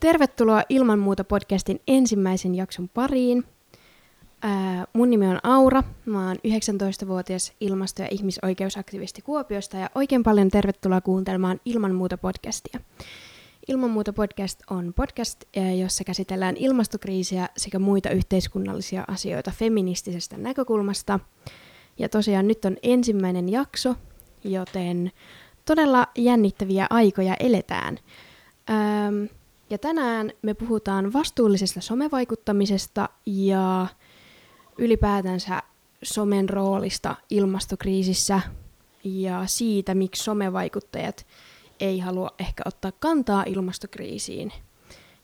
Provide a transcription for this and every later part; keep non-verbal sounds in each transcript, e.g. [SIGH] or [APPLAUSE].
Tervetuloa Ilman muuta podcastin ensimmäisen jakson pariin. Ää, mun nimi on Aura, mä oon 19-vuotias ilmasto- ja ihmisoikeusaktivisti Kuopiosta ja oikein paljon tervetuloa kuuntelemaan Ilman muuta podcastia. Ilman muuta podcast on podcast, jossa käsitellään ilmastokriisiä sekä muita yhteiskunnallisia asioita feministisestä näkökulmasta. Ja tosiaan nyt on ensimmäinen jakso, joten todella jännittäviä aikoja eletään. Ähm, ja tänään me puhutaan vastuullisesta somevaikuttamisesta ja ylipäätänsä somen roolista ilmastokriisissä ja siitä, miksi somevaikuttajat ei halua ehkä ottaa kantaa ilmastokriisiin.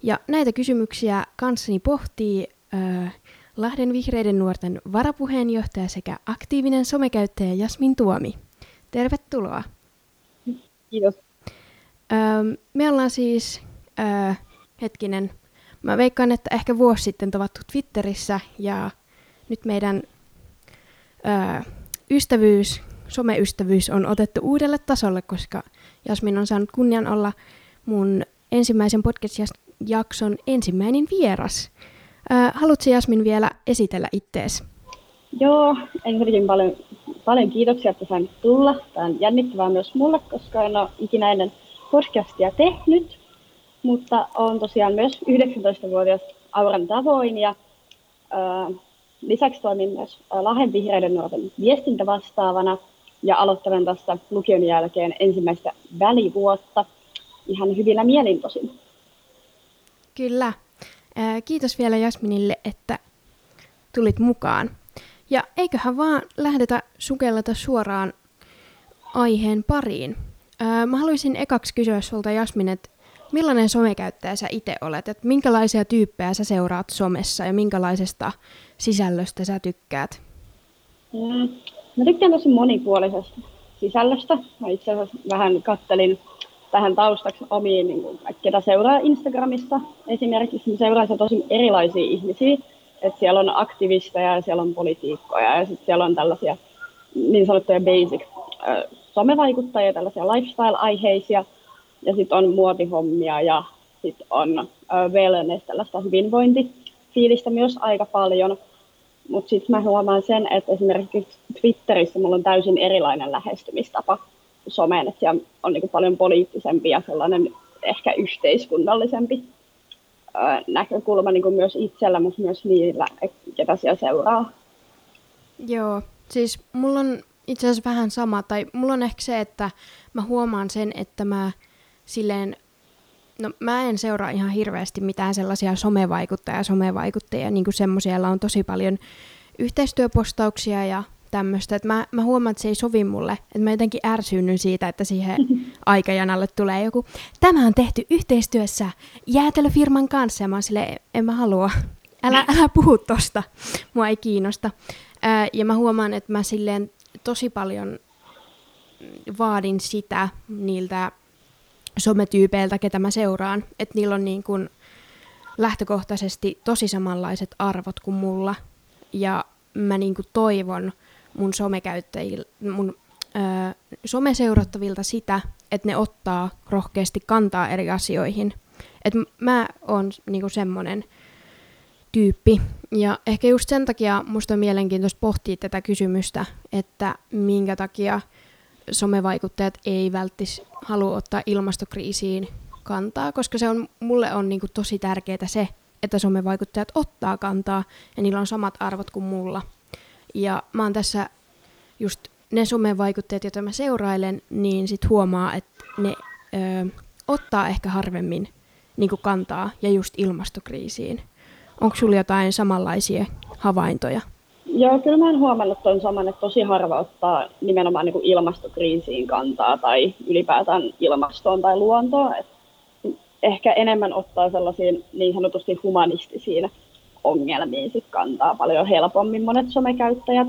Ja näitä kysymyksiä kanssani pohtii äh, Lahden vihreiden nuorten varapuheenjohtaja sekä aktiivinen somekäyttäjä Jasmin Tuomi. Tervetuloa. Kiitos. Ähm, me ollaan siis, äh, hetkinen, mä veikkaan, että ehkä vuosi sitten tavattu Twitterissä ja nyt meidän äh, ystävyys, someystävyys on otettu uudelle tasolle, koska Jasmin on saanut kunnian olla mun ensimmäisen podcast-jakson ensimmäinen vieras. Äh, haluatko Jasmin vielä esitellä ittees? Joo, ensinnäkin paljon, paljon kiitoksia, että sain tulla. Tämä on jännittävää myös mulle, koska en ole ikinä ennen podcastia tehnyt, mutta olen tosiaan myös 19-vuotias Auran tavoin ja äh, lisäksi toimin myös Lahden vihreiden nuorten viestintävastaavana ja aloittelen tässä lukion jälkeen ensimmäistä välivuotta ihan hyvillä mielin tosin. Kyllä. Kiitos vielä Jasminille, että tulit mukaan. Ja eiköhän vaan lähdetä sukellata suoraan aiheen pariin. Mä haluaisin ekaksi kysyä sulta Jasmin, että millainen somekäyttäjä sä itse olet? Että minkälaisia tyyppejä sä seuraat somessa ja minkälaisesta sisällöstä sä tykkäät? Mm, mä tykkään tosi monipuolisesta sisällöstä. Mä itse asiassa vähän kattelin tähän taustaksi omiin, niin kuin, ketä seuraa Instagramissa esimerkiksi, niin seuraa tosi erilaisia ihmisiä. että siellä on aktivisteja ja siellä on politiikkoja ja sitten siellä on tällaisia niin sanottuja basic somevaikuttajia, tällaisia lifestyle-aiheisia ja sitten on muotihommia ja sitten on wellness, tällaista hyvinvointifiilistä myös aika paljon. Mutta sitten mä huomaan sen, että esimerkiksi Twitterissä mulla on täysin erilainen lähestymistapa someen, että siellä on niin paljon poliittisempi ja sellainen ehkä yhteiskunnallisempi näkökulma niin myös itsellä, mutta myös niillä, ketä siellä seuraa. Joo, siis mulla on itse asiassa vähän sama, tai mulla on ehkä se, että mä huomaan sen, että mä silleen, no mä en seuraa ihan hirveästi mitään sellaisia somevaikuttajia, somevaikuttajia, niin kuin semmoisia, on tosi paljon yhteistyöpostauksia ja tämmöistä, että mä, mä huomaan, että se ei sovi mulle, että mä jotenkin ärsynnyn siitä, että siihen [LAUGHS] aikajanalle tulee joku, tämä on tehty yhteistyössä jäätelöfirman kanssa, ja mä oon silleen, en mä halua, älä, älä puhu tosta, mua ei kiinnosta. Ää, ja mä huomaan, että mä silleen tosi paljon vaadin sitä niiltä sometyypeiltä, ketä mä seuraan, että niillä on niin kuin lähtökohtaisesti tosi samanlaiset arvot kuin mulla. Ja mä niin kuin toivon mun mun ö, someseurattavilta sitä, että ne ottaa rohkeasti kantaa eri asioihin. Et mä oon niinku semmonen tyyppi. Ja ehkä just sen takia musta on mielenkiintoista pohtia tätä kysymystä, että minkä takia somevaikuttajat ei välttis halua ottaa ilmastokriisiin kantaa, koska se on, mulle on niin kuin tosi tärkeää se, että somevaikuttajat ottaa kantaa ja niillä on samat arvot kuin mulla. Ja mä oon tässä just ne somevaikuttajat, joita mä seurailen, niin sit huomaa, että ne ö, ottaa ehkä harvemmin niin kantaa ja just ilmastokriisiin. Onko sulla jotain samanlaisia havaintoja? Joo, kyllä mä oon huomannut tuon saman, että tosi harva ottaa nimenomaan niin kuin ilmastokriisiin kantaa tai ylipäätään ilmastoon tai luontoon. Et ehkä enemmän ottaa sellaisiin niin sanotusti humanistisiin ongelmiin sit kantaa paljon helpommin monet somekäyttäjät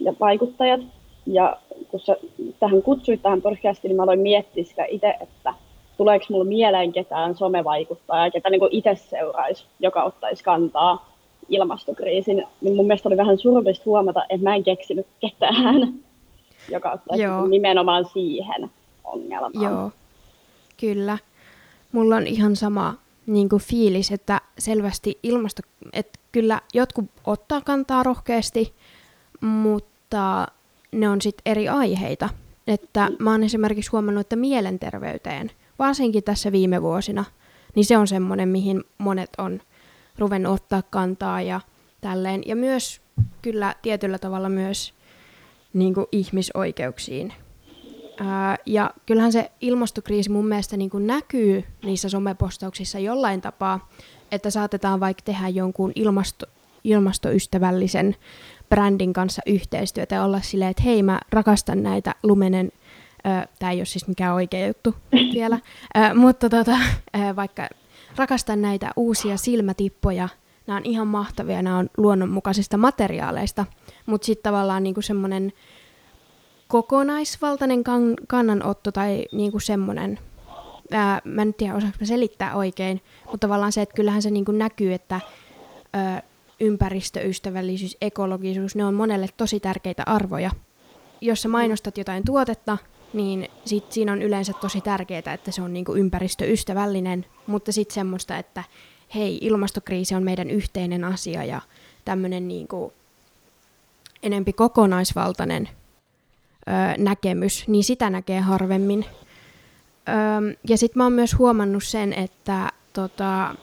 ja vaikuttajat. Ja kun sä tähän kutsuit tähän podcastiin, niin mä aloin miettiä sitä itse, että tuleeko mulla mieleen ketään somevaikuttajaa, ketä niin itse seuraisi, joka ottaisi kantaa ilmastokriisin, niin mun mielestä oli vähän surullista huomata, että mä en keksinyt ketään, joka ottaisi Joo. nimenomaan siihen ongelmaan. Joo, kyllä. Mulla on ihan sama niin kuin fiilis, että selvästi ilmasto, että kyllä jotkut ottaa kantaa rohkeasti, mutta ne on sitten eri aiheita. Että mä oon esimerkiksi huomannut, että mielenterveyteen, varsinkin tässä viime vuosina, niin se on semmoinen, mihin monet on ruvennut ottaa kantaa ja tälleen. Ja myös kyllä tietyllä tavalla myös niin kuin ihmisoikeuksiin. Ää, ja kyllähän se ilmastokriisi mun mielestä niin kuin näkyy niissä somepostauksissa jollain tapaa, että saatetaan vaikka tehdä jonkun ilmasto, ilmastoystävällisen brändin kanssa yhteistyötä ja olla silleen, että hei mä rakastan näitä Lumenen, tämä ei ole siis mikään oikea juttu [LAUGHS] vielä, mutta tota, vaikka rakastan näitä uusia silmätippoja, nämä on ihan mahtavia, nämä on luonnonmukaisista materiaaleista, mutta sitten tavallaan niinku semmoinen kokonaisvaltainen kan- kannanotto tai niinku semmoinen, ää, mä en tiedä osaanko mä selittää oikein, mutta tavallaan se, että kyllähän se niinku näkyy, että ää, ympäristöystävällisyys, ekologisuus, ne on monelle tosi tärkeitä arvoja. Jos sä mainostat jotain tuotetta, niin sit siinä on yleensä tosi tärkeää, että se on niinku ympäristöystävällinen, mutta sitten semmoista, että hei, ilmastokriisi on meidän yhteinen asia ja tämmöinen niinku enempi kokonaisvaltainen ö, näkemys, niin sitä näkee harvemmin. Ö, ja sitten mä oon myös huomannut sen, että tota,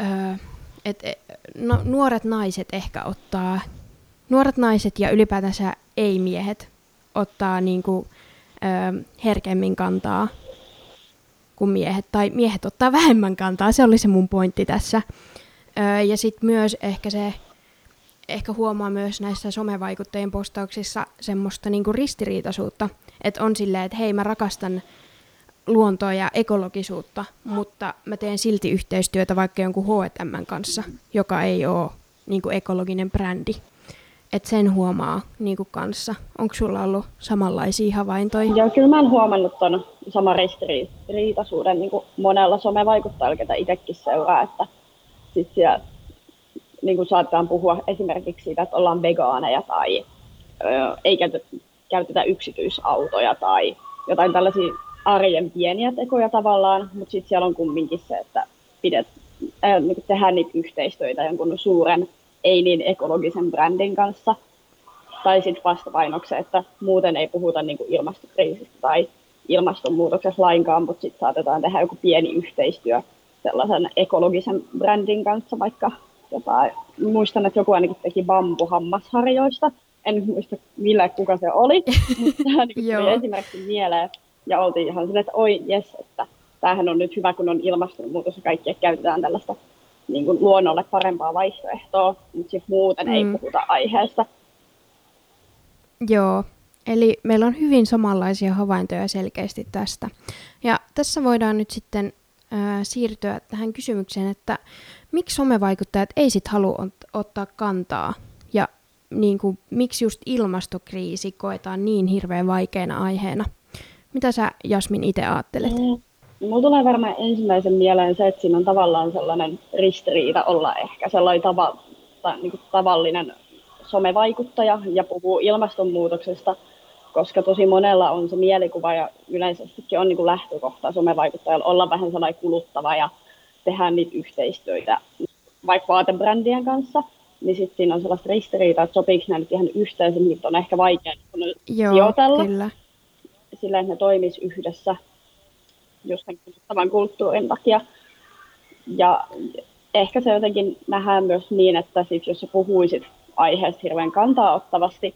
ö, et, e, no, nuoret naiset ehkä ottaa, nuoret naiset ja ylipäätänsä ei-miehet ottaa niinku, ö, herkemmin kantaa kuin miehet, tai miehet ottaa vähemmän kantaa, se oli se mun pointti tässä. Ö, ja sitten myös ehkä se, ehkä huomaa myös näissä somevaikuttajien postauksissa semmoista niinku ristiriitaisuutta, että on silleen, että hei mä rakastan luontoa ja ekologisuutta, mutta mä teen silti yhteistyötä vaikka jonkun H&M kanssa, joka ei ole niin kuin ekologinen brändi. Et sen huomaa niin kuin kanssa. Onko sulla ollut samanlaisia havaintoja? Joo, kyllä mä oon huomannut tuon saman ristiriitaisuuden niin kuin monella somevaikuttajalla, ketä itsekin seuraa, että sit siellä niin kuin saatetaan puhua esimerkiksi siitä, että ollaan vegaaneja tai ö, ei käytetä, käytetä yksityisautoja tai jotain tällaisia arjen pieniä tekoja tavallaan, mutta sitten siellä on kumminkin se, että pidet, äh, niin tehdään niitä yhteistyötä jonkun suuren, ei niin ekologisen brändin kanssa. Tai sitten vastapainoksi, että muuten ei puhuta niin kuin ilmastokriisistä tai ilmastonmuutoksesta lainkaan, mutta sitten saatetaan tehdä joku pieni yhteistyö sellaisen ekologisen brändin kanssa, vaikka jotain, muistan, että joku ainakin teki bambuhammasharjoista, en muista millä kuka se oli, [LAUGHS] mutta niin tuli esimerkiksi mieleen, ja oltiin ihan silleen, että oi jes, että tämähän on nyt hyvä, kun on ilmastonmuutos ja kaikki, että käytetään tällaista niin kuin luonnolle parempaa vaihtoehtoa, mutta sitten muuten mm. ei puhuta aiheesta. Joo, eli meillä on hyvin samanlaisia havaintoja selkeästi tästä. Ja tässä voidaan nyt sitten äh, siirtyä tähän kysymykseen, että miksi somevaikuttajat ei sitten halua ot- ottaa kantaa ja niin kuin, miksi just ilmastokriisi koetaan niin hirveän vaikeana aiheena? Mitä sä Jasmin itse ajattelet? Mm. Mulla tulee varmaan ensimmäisen mieleen se, että siinä on tavallaan sellainen ristiriita olla ehkä sellainen tava, tai niin kuin tavallinen somevaikuttaja ja puhuu ilmastonmuutoksesta, koska tosi monella on se mielikuva ja yleensäkin on niin kuin lähtökohta somevaikuttajalla olla vähän sellainen kuluttava ja tehdä niitä yhteistyötä vaikka vaatebrändien kanssa, niin sitten siinä on sellaista ristiriitaa, että sopiiko nämä nyt ihan yhteensä, niitä on ehkä vaikea niin Joo, sijoitella. Kyllä. Sillä, että ne toimis yhdessä just tämän kulttuurin takia. Ja ehkä se jotenkin nähdään myös niin, että sit jos sä puhuisit aiheesta hirveän kantaa ottavasti,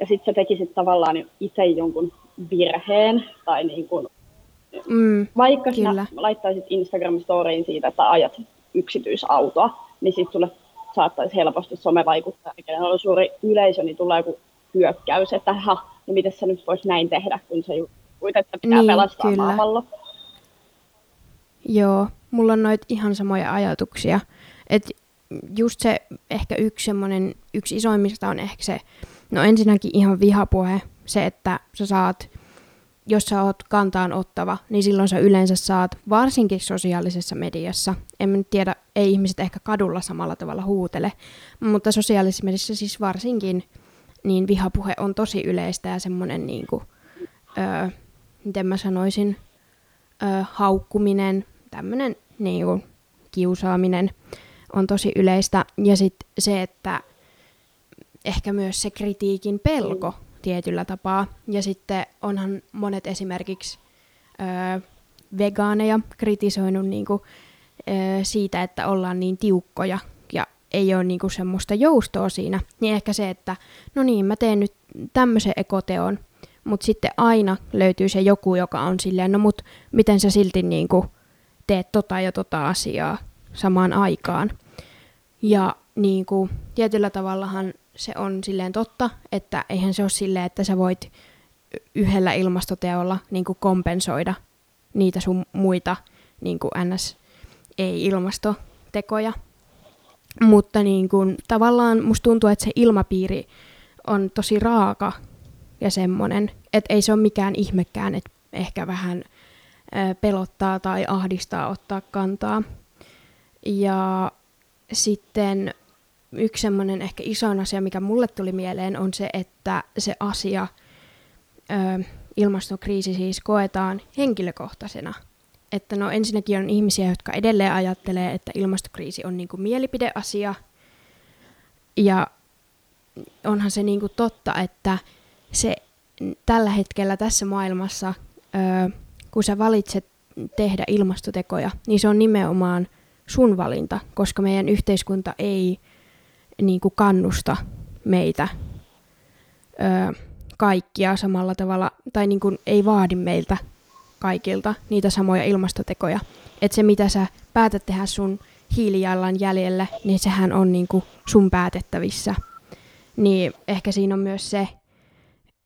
ja sitten sä tekisit tavallaan itse jonkun virheen, tai niin kuin, mm, vaikka kyllä. sinä laittaisit Instagram-storyin siitä, että ajat yksityisautoa, niin sitten sulle saattaisi helposti somevaikuttaa, kenen on suuri yleisö, niin tulee joku hyökkäys, että ha, niin miten sä nyt voisi näin tehdä, kun juit, että pitää niin, pelastaa kyllä. maapallo. Joo, mulla on noit ihan samoja ajatuksia. Et just se ehkä yksi semmonen, yksi isoimmista on ehkä se, no ensinnäkin ihan vihapuhe, se, että sä saat, jos sä oot kantaan ottava, niin silloin sä yleensä saat, varsinkin sosiaalisessa mediassa, en mä nyt tiedä, ei ihmiset ehkä kadulla samalla tavalla huutele, mutta sosiaalisessa mediassa siis varsinkin, niin vihapuhe on tosi yleistä ja semmoinen, niin kuin, öö, miten mä sanoisin, öö, haukkuminen tämmöinen niin kuin, kiusaaminen on tosi yleistä. Ja sitten se, että ehkä myös se kritiikin pelko tietyllä tapaa. Ja sitten onhan monet esimerkiksi öö, vegaaneja kritisoinut niinku, öö, siitä, että ollaan niin tiukkoja ja ei ole niinku semmoista joustoa siinä. Niin ehkä se, että no niin, mä teen nyt tämmöisen ekoteon, mutta sitten aina löytyy se joku, joka on silleen, no mut miten sä silti niinku teet tota ja tota asiaa samaan aikaan. Ja niinku, tietyllä tavallahan se on silleen totta, että eihän se ole silleen, että sä voit yhdellä ilmastoteolla niin kuin kompensoida niitä sun muita niin kuin ns. ei-ilmastotekoja. Mutta niin kuin, tavallaan musta tuntuu, että se ilmapiiri on tosi raaka ja semmoinen, että ei se ole mikään ihmekään, että ehkä vähän pelottaa tai ahdistaa ottaa kantaa. Ja sitten yksi semmoinen ehkä isoin asia, mikä mulle tuli mieleen, on se, että se asia, ilmastokriisi siis koetaan henkilökohtaisena. Että no ensinnäkin on ihmisiä, jotka edelleen ajattelee, että ilmastokriisi on niinku mielipideasia. Ja onhan se niinku totta, että se tällä hetkellä tässä maailmassa, ö, kun sä valitset tehdä ilmastotekoja, niin se on nimenomaan sun valinta, koska meidän yhteiskunta ei niin kuin kannusta meitä ö, kaikkia samalla tavalla, tai niin kuin ei vaadi meiltä kaikilta niitä samoja ilmastotekoja. Että se, mitä sä päätät tehdä sun hiilijallan jäljelle, niin sehän on niin kuin sun päätettävissä. Niin ehkä siinä on myös se.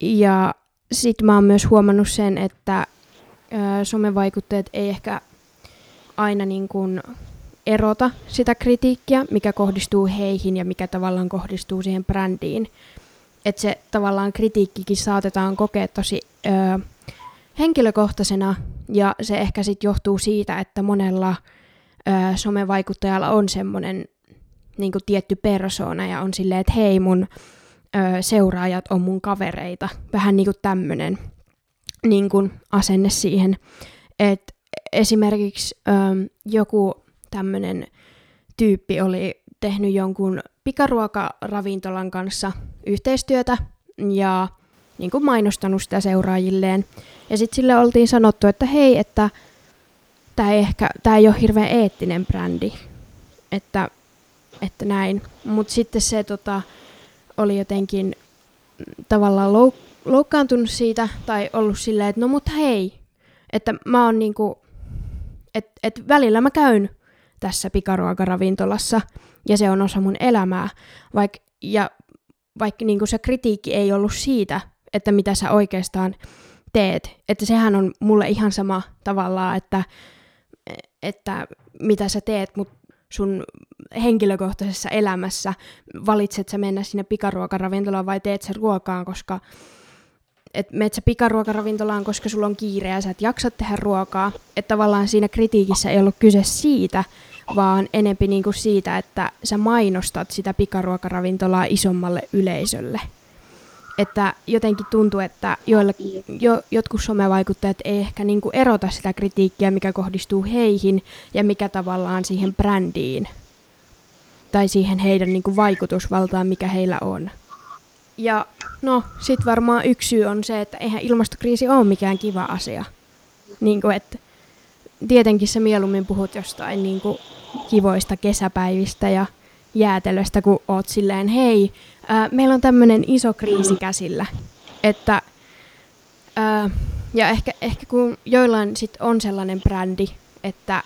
Ja sit mä oon myös huomannut sen, että ö, somevaikutteet ei ehkä aina niin kuin erota sitä kritiikkiä, mikä kohdistuu heihin ja mikä tavallaan kohdistuu siihen brändiin. Että se tavallaan kritiikkikin saatetaan kokea tosi ö, henkilökohtaisena ja se ehkä sitten johtuu siitä, että monella ö, somevaikuttajalla on semmoinen niin tietty persoona ja on silleen, että hei mun ö, seuraajat on mun kavereita. Vähän niin kuin tämmöinen niin asenne siihen. että esimerkiksi ö, joku tämmöinen tyyppi oli tehnyt jonkun pikaruokaravintolan kanssa yhteistyötä ja niin kuin mainostanut sitä seuraajilleen. Ja sitten sille oltiin sanottu, että hei, että tämä ei, ehkä, ei ole hirveän eettinen brändi, että, että näin. Mutta sitten se tota, oli jotenkin tavallaan louk- loukkaantunut siitä tai ollut silleen, että no mut hei, että mä oon niinku, että et välillä mä käyn tässä pikaruokaravintolassa ja se on osa mun elämää. Vaik, ja vaikka niin se kritiikki ei ollut siitä, että mitä sä oikeastaan teet, että sehän on mulle ihan sama tavallaan, että, että mitä sä teet, mutta sun henkilökohtaisessa elämässä valitset sä mennä sinne pikaruokaravintolaan vai teet sä ruokaan, koska että meet sä pikaruokaravintolaan, koska sulla on kiire ja sä et jaksa tehdä ruokaa. Että tavallaan siinä kritiikissä ei ollut kyse siitä, vaan enempi niinku siitä, että sä mainostat sitä pikaruokaravintolaa isommalle yleisölle. Että jotenkin tuntuu, että joille, jo, jotkut somevaikuttajat ei ehkä niinku erota sitä kritiikkiä, mikä kohdistuu heihin ja mikä tavallaan siihen brändiin tai siihen heidän niinku vaikutusvaltaan, mikä heillä on. Ja no, sit varmaan yksi syy on se, että eihän ilmastokriisi ole mikään kiva asia. Niin kuin, että tietenkin se mieluummin puhut jostain niin kuin kivoista kesäpäivistä ja jäätelöstä, kun oot silleen, hei, ää, meillä on tämmöinen iso kriisi käsillä. Että, ää, ja ehkä, ehkä kun joillain sit on sellainen brändi, että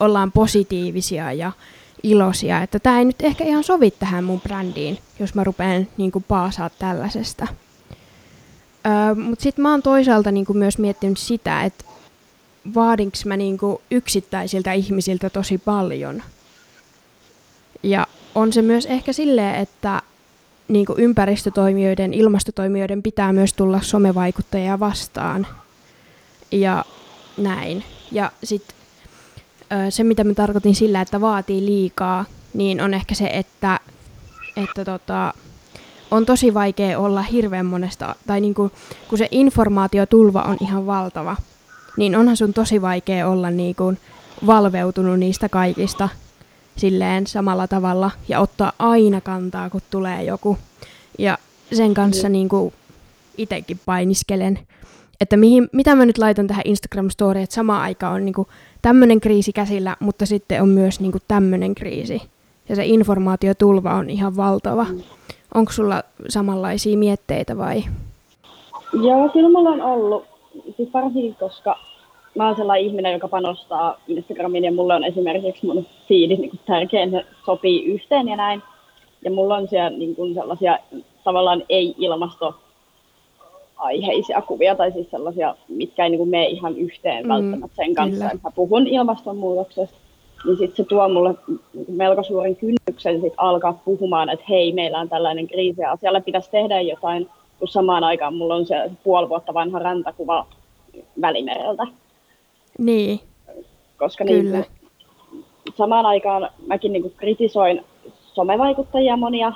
ollaan positiivisia ja iloisia, että tämä ei nyt ehkä ihan sovi tähän mun brändiin, jos mä rupean niin paasaa tällaisesta. Öö, Mutta sitten mä oon toisaalta niin myös miettinyt sitä, että vaadinko mä niin yksittäisiltä ihmisiltä tosi paljon. Ja on se myös ehkä silleen, että niin ympäristötoimijoiden, ilmastotoimijoiden pitää myös tulla somevaikuttajia vastaan. Ja näin. Ja sitten se, mitä mä tarkoitin sillä, että vaatii liikaa, niin on ehkä se, että, että tota, on tosi vaikea olla hirveän monesta, tai niin kuin, kun se informaatiotulva on ihan valtava, niin onhan sun tosi vaikea olla niin kuin valveutunut niistä kaikista silleen samalla tavalla ja ottaa aina kantaa, kun tulee joku. Ja sen kanssa niin kuin itsekin painiskelen, että mihin, mitä mä nyt laitan tähän Instagram-storiin, että samaan aikaan on niin tämmöinen kriisi käsillä, mutta sitten on myös niin tämmöinen kriisi. Ja se informaatiotulva on ihan valtava. Onko sulla samanlaisia mietteitä vai? Joo, kyllä mulla on ollut. Siis varsinkin, koska mä oon sellainen ihminen, joka panostaa Instagramiin ja mulla on esimerkiksi mun fiidit niin tärkein, se sopii yhteen ja näin. Ja mulla on siellä niin sellaisia tavallaan ei-ilmasto aiheisia kuvia tai siis sellaisia, mitkä ei niin kuin mene ihan yhteen mm, välttämättä sen kanssa, kyllä. että mä puhun ilmastonmuutoksesta, niin sitten se tuo mulle niinku melko suuren kynnyksen sit alkaa puhumaan, että hei, meillä on tällainen kriisi ja asialle pitäisi tehdä jotain, kun samaan aikaan mulla on se puoli vuotta vanha rantakuva Välimereltä. Niin, Koska niin Kyllä. Niin, samaan aikaan mäkin niin kuin kritisoin somevaikuttajia monia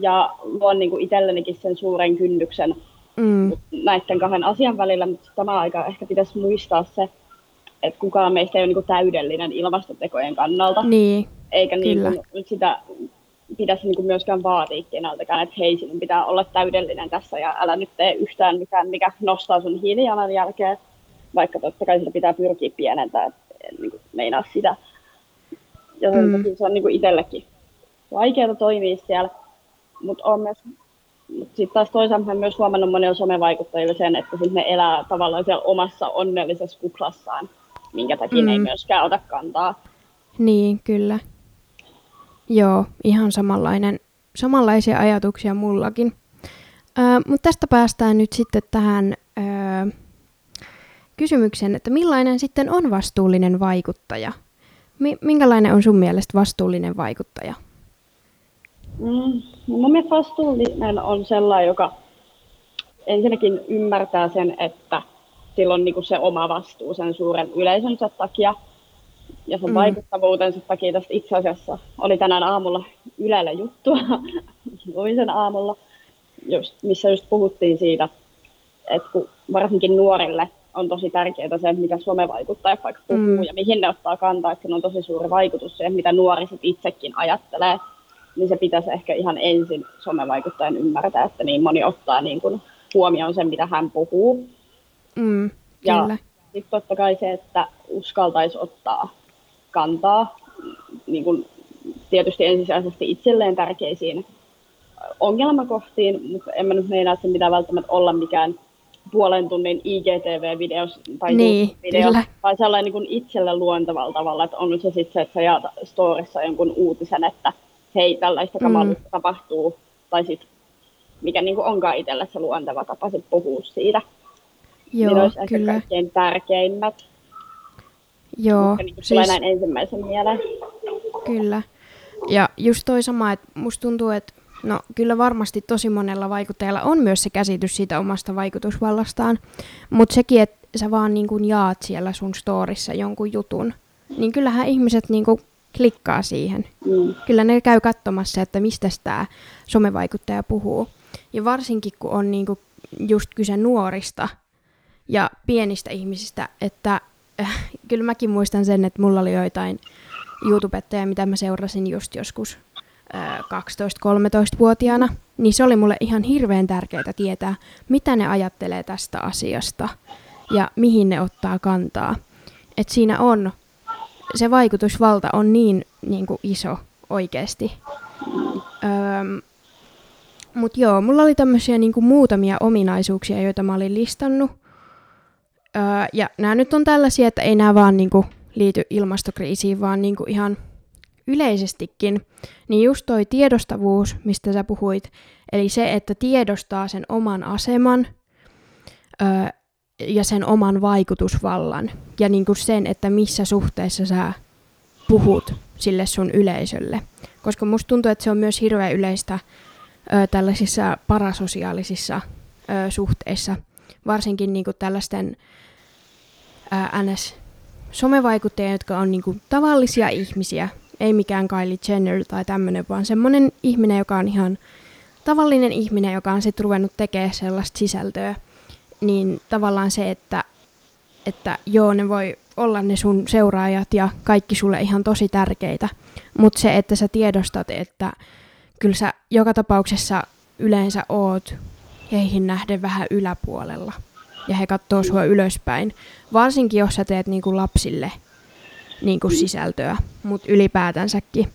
ja luon niin kuin itsellenikin sen suuren kynnyksen mm. näiden kahden asian välillä, mutta samaan aikaan ehkä pitäisi muistaa se, että kukaan meistä ei ole niin täydellinen ilmastotekojen kannalta. Niin, Eikä niin kuin sitä pitäisi niin kuin myöskään vaatia keneltäkään, että hei, sinun pitää olla täydellinen tässä ja älä nyt tee yhtään mitään, mikä nostaa sun hiilijalanjälkeä, vaikka totta kai sitä pitää pyrkiä pienentää, että en niin kuin meinaa sitä. Ja mm. se on niin kuin itsellekin vaikeaa toimia siellä, mutta on myös sitten taas toisaalta myös huomannut monilla somevaikuttajilla sen, että sit ne elää tavallaan siellä omassa onnellisessa kuplassaan, minkä takia mm. ne ei myöskään ota kantaa. Niin, kyllä. Joo, ihan samanlainen, samanlaisia ajatuksia mullakin. Mutta tästä päästään nyt sitten tähän ö, kysymykseen, että millainen sitten on vastuullinen vaikuttaja? Mi- minkälainen on sun mielestä vastuullinen vaikuttaja? Mm, no mun mielestä vastuullinen on sellainen, joka ensinnäkin ymmärtää sen, että sillä on niinku se oma vastuu sen suuren yleisönsä takia ja sen mm. vaikuttavuutensa takia. Tästä itse asiassa oli tänään aamulla Ylellä juttua, [LAUGHS] luin sen aamulla, just, missä just puhuttiin siitä, että kun varsinkin nuorille on tosi tärkeää se, mitä somevaikuttajat vaikka puhuu mm. ja mihin ne ottaa kantaa, että on tosi suuri vaikutus siihen, mitä nuori itsekin ajattelee niin se pitäisi ehkä ihan ensin somevaikuttajan ymmärtää, että niin moni ottaa niin kuin huomioon sen, mitä hän puhuu. Mm, ja sitten totta kai se, että uskaltaisi ottaa kantaa niin kuin tietysti ensisijaisesti itselleen tärkeisiin ongelmakohtiin, mutta en mä nyt meinaa, että pitää välttämättä olla mikään puolen tunnin IGTV-video tai niin, video, kyllä. vai sellainen niin kuin itselle luontevalla tavalla, että on se sitten se, että sä jaat storissa jonkun uutisen, että hei, tällaista kamaluutta mm. tapahtuu, tai sitten mikä niin kuin onkaan itselle se luonteva tapa sit puhua siitä. Joo, niin olisi kyllä. ehkä kaikkein tärkeimmät. Joo. niin siis... tulee näin ensimmäisen mieleen. Kyllä. Ja just toi sama, että musta tuntuu, että no kyllä varmasti tosi monella vaikuttajalla on myös se käsitys siitä omasta vaikutusvallastaan, mutta sekin, että sä vaan niin kuin jaat siellä sun storissa jonkun jutun, niin kyllähän ihmiset niin kuin klikkaa siihen. Mm. Kyllä ne käy katsomassa, että mistä tämä somevaikuttaja puhuu. Ja varsinkin, kun on niinku just kyse nuorista ja pienistä ihmisistä, että äh, kyllä mäkin muistan sen, että mulla oli joitain YouTubettajia, mitä mä seurasin just joskus äh, 12-13-vuotiaana, niin se oli mulle ihan hirveän tärkeää tietää, mitä ne ajattelee tästä asiasta ja mihin ne ottaa kantaa. Et siinä on se vaikutusvalta on niin, niin kuin iso oikeasti. Öö, Mutta joo, mulla oli tämmöisiä niin kuin muutamia ominaisuuksia, joita mä olin listannut. Öö, ja nämä nyt on tällaisia, että ei nämä vaan niin kuin liity ilmastokriisiin, vaan niin kuin ihan yleisestikin. Niin just toi tiedostavuus, mistä sä puhuit, eli se, että tiedostaa sen oman aseman, öö, ja sen oman vaikutusvallan ja niin kuin sen, että missä suhteessa sä puhut sille sun yleisölle. Koska musta tuntuu, että se on myös hirveän yleistä ö, tällaisissa parasosiaalisissa ö, suhteissa, varsinkin niin kuin tällaisten ö, NS. somevaikuttajia, jotka on niin kuin tavallisia ihmisiä, ei mikään Kylie Jenner tai tämmöinen, vaan semmoinen ihminen, joka on ihan tavallinen ihminen, joka on sitten ruvennut tekemään sellaista sisältöä, niin tavallaan se, että, että joo, ne voi olla ne sun seuraajat ja kaikki sulle ihan tosi tärkeitä. Mutta se, että sä tiedostat, että kyllä sä joka tapauksessa yleensä oot heihin nähden vähän yläpuolella. Ja he katsoo sua ylöspäin. Varsinkin, jos sä teet niinku lapsille niinku sisältöä, mutta ylipäätänsäkin.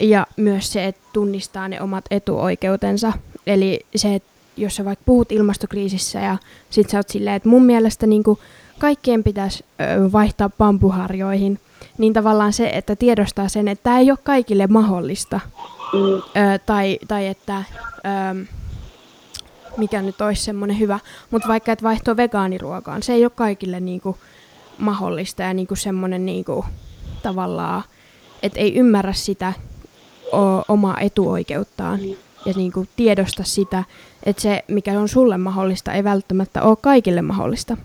Ja myös se, että tunnistaa ne omat etuoikeutensa. Eli se, että jos sä vaikka puhut ilmastokriisissä ja sit sä oot silleen, että mun mielestä niinku kaikkien pitäisi vaihtaa pampuharjoihin, niin tavallaan se, että tiedostaa sen, että tämä ei ole kaikille mahdollista. Mm. Ö, tai, tai että, ö, mikä nyt olisi semmoinen hyvä, mutta vaikka että vaihtoa vegaaniruokaan, se ei ole kaikille niinku mahdollista ja niinku semmoinen niinku, tavallaan, että ei ymmärrä sitä o, omaa etuoikeuttaan mm. Ja niinku tiedosta sitä, että se, mikä on sulle mahdollista, ei välttämättä ole kaikille mahdollista.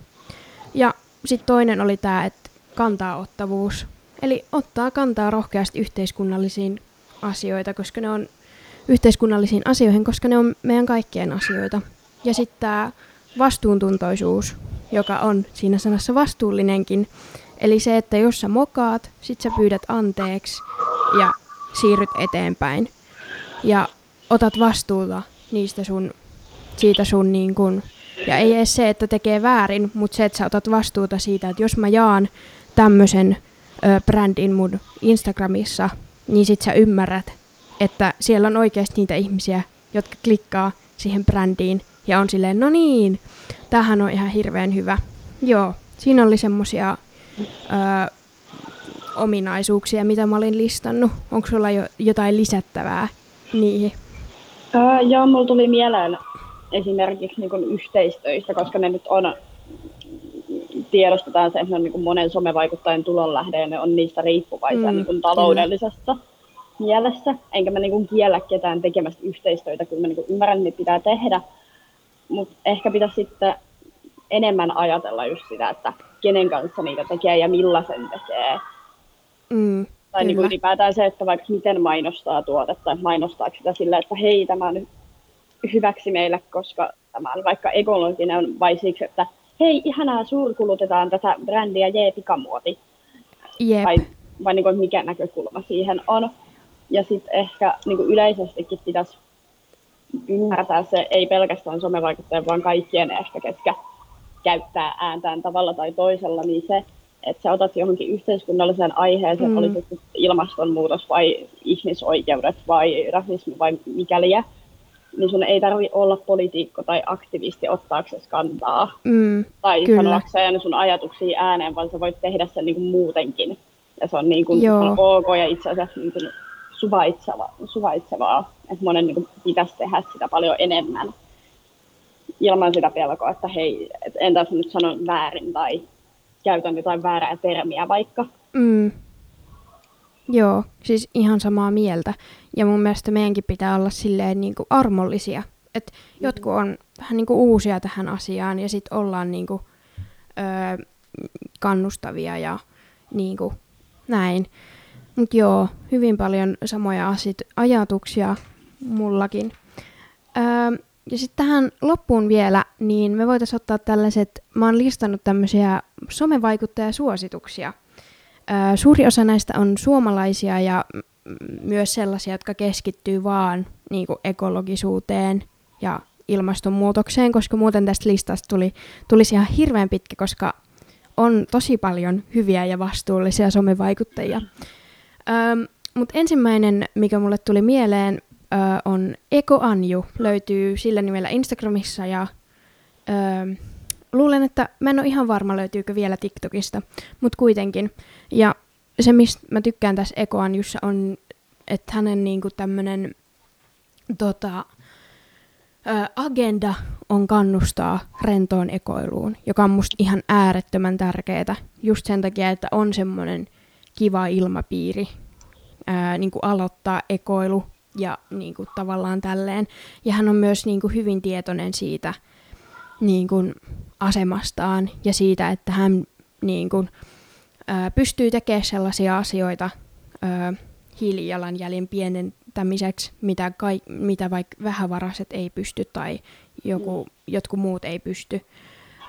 Ja sitten toinen oli tämä, että kantaa-ottavuus. Eli ottaa kantaa rohkeasti yhteiskunnallisiin asioita, koska ne on yhteiskunnallisiin asioihin, koska ne on meidän kaikkien asioita. Ja sitten tämä vastuuntuntoisuus, joka on siinä sanassa vastuullinenkin. Eli se, että jos sä mokaat, sit sä pyydät anteeksi ja siirryt eteenpäin. Ja otat vastuuta niistä sun, siitä sun niin kun, ja ei edes se, että tekee väärin, mutta se, että sä otat vastuuta siitä, että jos mä jaan tämmöisen ö, brändin mun Instagramissa, niin sit sä ymmärrät, että siellä on oikeasti niitä ihmisiä, jotka klikkaa siihen brändiin ja on silleen, no niin, tämähän on ihan hirveän hyvä. Joo, siinä oli semmosia ö, ominaisuuksia, mitä mä olin listannut. Onko sulla jo jotain lisättävää niihin? Öö, joo, mulla tuli mieleen esimerkiksi niin kuin yhteistöistä, koska ne nyt on, tiedostetaan se, että ne on niin kuin monen somevaikuttajan tulonlähde ja ne on niistä riippuvaisia mm, niin kuin taloudellisessa kyllä. mielessä. Enkä mä niin kuin kiellä ketään tekemästä yhteistyötä, kun mä niin kuin ymmärrän, että niitä pitää tehdä. Mutta ehkä pitäisi sitten enemmän ajatella just sitä, että kenen kanssa niitä tekee ja millaisen tekee. Mm, tai niin kuin ylipäätään se, että vaikka miten mainostaa tuotetta, mainostaako sitä sillä, että hei, tämä nyt hyväksi meille, koska tämä on vaikka ekologinen vai siksi, että hei, ihanaa suurkulutetaan tätä brändiä jee pikamuoti. Yep. Vai, vai niin kuin, mikä näkökulma siihen on. Ja sitten ehkä niin kuin yleisestikin pitäisi ymmärtää se, ei pelkästään somevaikuttajien, vaan kaikkien ehkä, ketkä käyttää ääntään tavalla tai toisella, niin se, että sä otat johonkin yhteiskunnalliseen aiheeseen, mm. oli se ilmastonmuutos vai ihmisoikeudet vai rasismi vai mikäliä, niin sun ei tarvi olla poliitikko tai aktivisti ottaaksesi kantaa mm, tai kyllä. sanoakseen sun ajatuksia ääneen, vaan sä voit tehdä sen niin kuin muutenkin. Ja se on niin kuin ok ja itse asiassa niin kuin suvaitseva, suvaitsevaa, että monen niin kuin pitäisi tehdä sitä paljon enemmän ilman sitä pelkoa, että hei, et entäs nyt sanon väärin tai käytän jotain väärää termiä vaikka. Mm. Joo, siis ihan samaa mieltä. Ja mun mielestä meidänkin pitää olla silleen niin kuin armollisia. Että mm. jotkut on vähän niin kuin uusia tähän asiaan ja sitten ollaan niin kuin, öö, kannustavia ja niin kuin, näin. Mutta joo, hyvin paljon samoja asit, ajatuksia mullakin. Öö, ja sitten tähän loppuun vielä, niin me voitaisiin ottaa tällaiset, mä oon listannut tämmöisiä somevaikuttajasuosituksia. Öö, suuri osa näistä on suomalaisia ja myös sellaisia, jotka keskittyy vaan niin kuin ekologisuuteen ja ilmastonmuutokseen, koska muuten tästä listasta tuli, tulisi ihan hirveän pitkä, koska on tosi paljon hyviä ja vastuullisia somevaikuttajia. Mutta ensimmäinen, mikä mulle tuli mieleen, öö, on Eko Anju. Löytyy sillä nimellä Instagramissa ja öö, luulen, että mä en ole ihan varma löytyykö vielä TikTokista, mutta kuitenkin. Ja se, mistä mä tykkään tässä Eko Anjussa on, että hänen niinku tämmönen tota, agenda on kannustaa rentoon ekoiluun, joka on musta ihan äärettömän tärkeää. Just sen takia, että on semmoinen kiva ilmapiiri ää, niin kuin aloittaa ekoilu ja niin kuin tavallaan tälleen. Ja hän on myös niin kuin hyvin tietoinen siitä niin kuin asemastaan ja siitä, että hän niin kuin, pystyy tekemään sellaisia asioita hiilijalanjäljen pienentämiseksi, mitä, kaik, mitä vaikka vähävaraiset ei pysty tai joku, mm. jotkut muut ei pysty.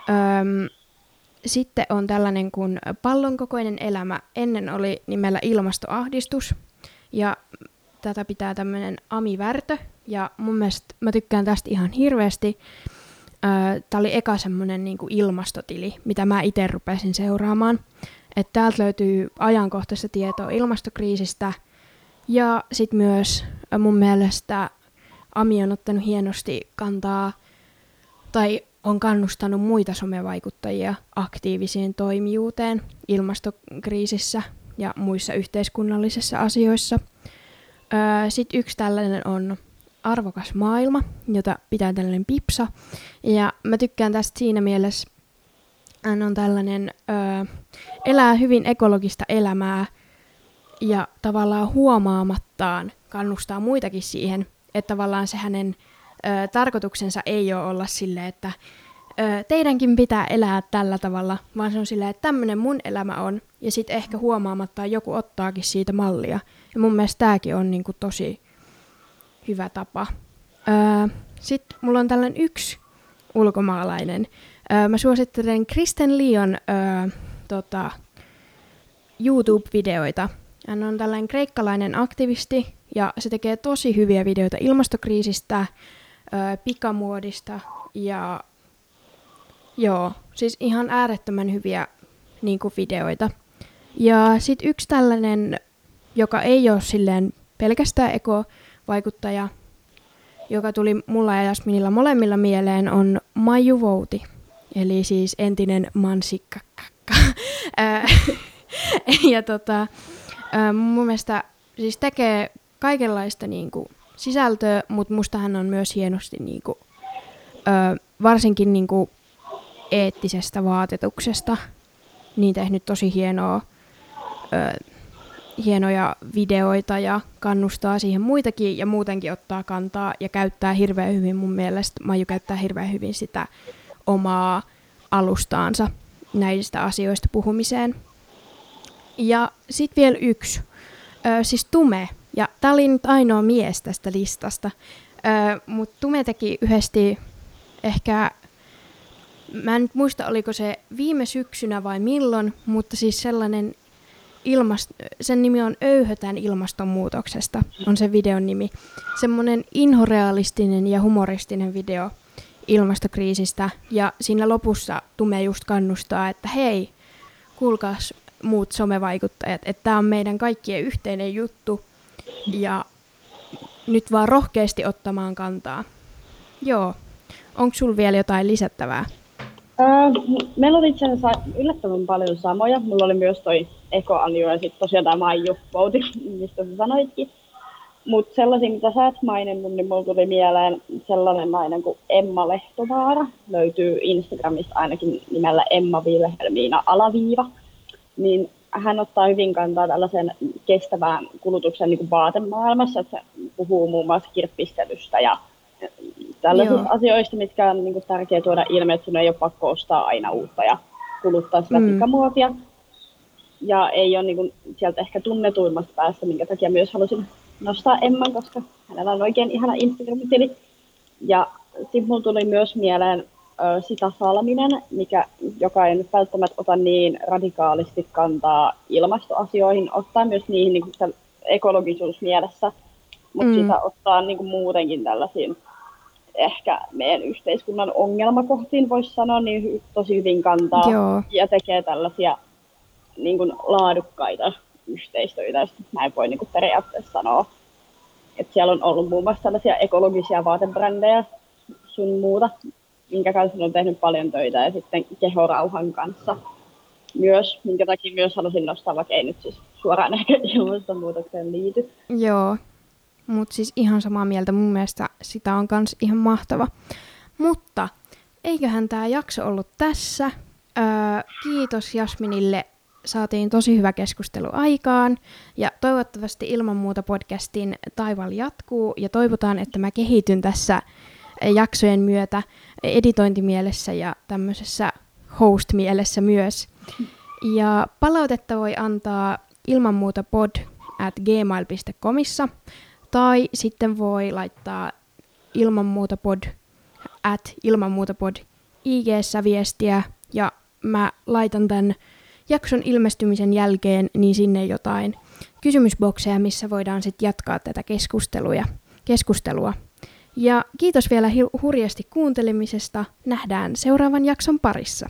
Öm, sitten on tällainen kuin pallonkokoinen elämä. Ennen oli nimellä ilmastoahdistus ja tätä pitää tämmöinen Ami Värtö ja mun mielestä mä tykkään tästä ihan hirveästi. Tämä oli eka semmoinen niin ilmastotili, mitä mä itse rupesin seuraamaan. Että täältä löytyy ajankohtaista tietoa ilmastokriisistä ja sitten myös mun mielestä Ami on ottanut hienosti kantaa tai on kannustanut muita somevaikuttajia aktiivisiin toimijuuteen ilmastokriisissä ja muissa yhteiskunnallisissa asioissa. Sitten yksi tällainen on Arvokas maailma, jota pitää tällainen pipsa. Ja mä tykkään tästä siinä mielessä, hän on tällainen, ö, elää hyvin ekologista elämää ja tavallaan huomaamattaan kannustaa muitakin siihen, että tavallaan se hänen ö, tarkoituksensa ei ole olla silleen, että ö, teidänkin pitää elää tällä tavalla, vaan se on silleen, että tämmöinen mun elämä on, ja sitten ehkä huomaamattaan joku ottaakin siitä mallia. Ja mun mielestä tämäkin on niinku tosi hyvä tapa. Öö, Sitten mulla on tällainen yksi ulkomaalainen. Öö, mä suosittelen Kristen Leon öö, tota, YouTube-videoita. Hän on tällainen kreikkalainen aktivisti ja se tekee tosi hyviä videoita ilmastokriisistä, öö, pikamuodista ja joo, siis ihan äärettömän hyviä niin kuin, videoita. Ja sitten yksi tällainen, joka ei ole silleen pelkästään eko-vaikuttaja, joka tuli mulla ja Jasminilla molemmilla mieleen, on Maiju Vouti. Eli siis entinen mansikka. [LAUGHS] ja tota, mun mielestä siis tekee kaikenlaista niinku sisältöä, mutta musta hän on myös hienosti niinku, varsinkin niinku eettisestä vaatetuksesta niin tehnyt tosi hienoa, hienoja videoita ja kannustaa siihen muitakin ja muutenkin ottaa kantaa ja käyttää hirveän hyvin. Mun mielestä, Maiju käyttää hirveän hyvin sitä omaa alustaansa näistä asioista puhumiseen. Ja sitten vielä yksi, ö, siis Tume, ja tämä oli nyt ainoa mies tästä listasta, mutta Tume teki yhdesti ehkä mä en nyt muista, oliko se viime syksynä vai milloin, mutta siis sellainen ilmast- sen nimi on Öyhötän ilmastonmuutoksesta, on se videon nimi. Semmoinen inhorealistinen ja humoristinen video ilmastokriisistä, ja siinä lopussa Tume just kannustaa, että hei, kuulkaas muut somevaikuttajat, että tämä on meidän kaikkien yhteinen juttu, ja nyt vaan rohkeasti ottamaan kantaa. Joo, onko sulla vielä jotain lisättävää? Meillä oli itse asiassa yllättävän paljon samoja. Mulla oli myös toi Eko Anju ja sitten tosiaan tämä Maiju Vouti, [LAUGHS] mistä sä sanoitkin. Mutta sellaisia, mitä sä et maininnut, niin mulla tuli mieleen sellainen nainen kuin Emma Lehtovaara. Löytyy Instagramista ainakin nimellä Emma Vilhelmiina Alaviiva. Niin hän ottaa hyvin kantaa tällaisen kestävään kulutuksen niin kuin vaatemaailmassa, että se puhuu muun muassa kirppistelystä ja tällaisista Joo. asioista, mitkä on niin kuin, tärkeää tuoda ilmi, että sun ei ole pakko ostaa aina uutta ja kuluttaa sitä mm. pikamuotia. Ja ei ole niin kuin, sieltä ehkä tunnetuimmasta päästä, minkä takia myös halusin nostaa Emman, koska hänellä on oikein ihana Instagram-tili. Ja sitten mulla tuli myös mieleen ö, Sita Salminen, mikä, joka ei nyt välttämättä ota niin radikaalisti kantaa ilmastoasioihin, ottaa myös niihin niin kuin, ekologisuus mielessä, mutta mm. sitä ottaa niin kuin, muutenkin tällaisiin ehkä meidän yhteiskunnan ongelmakohtiin, voisi sanoa, niin tosi hyvin kantaa Joo. ja tekee tällaisia niin kuin, laadukkaita yhteistöitä, jos näin voi niin kuin, periaatteessa sanoa. Et siellä on ollut muun muassa tällaisia ekologisia vaatebrändejä sun muuta, minkä kanssa on tehnyt paljon töitä, ja sitten kehorauhan kanssa myös, minkä takia myös halusin nostaa, vaikka ei nyt siis suoraan [LAUGHS] ehkä ilmastonmuutokseen liity. Joo, mutta siis ihan samaa mieltä, mun mielestä sitä on kans ihan mahtava. Mutta eiköhän tämä jakso ollut tässä. Öö, kiitos Jasminille, saatiin tosi hyvä keskustelu aikaan. Ja toivottavasti ilman muuta podcastin taival jatkuu ja toivotaan, että mä kehityn tässä jaksojen myötä editointimielessä ja tämmöisessä host-mielessä myös. Ja palautetta voi antaa ilman muuta pod at gmail.comissa tai sitten voi laittaa ilman muuta pod, at ilman muuta pod ig viestiä ja mä laitan tämän jakson ilmestymisen jälkeen niin sinne jotain kysymysbokseja, missä voidaan sitten jatkaa tätä keskustelua. keskustelua. Ja kiitos vielä hurjasti kuuntelemisesta. Nähdään seuraavan jakson parissa.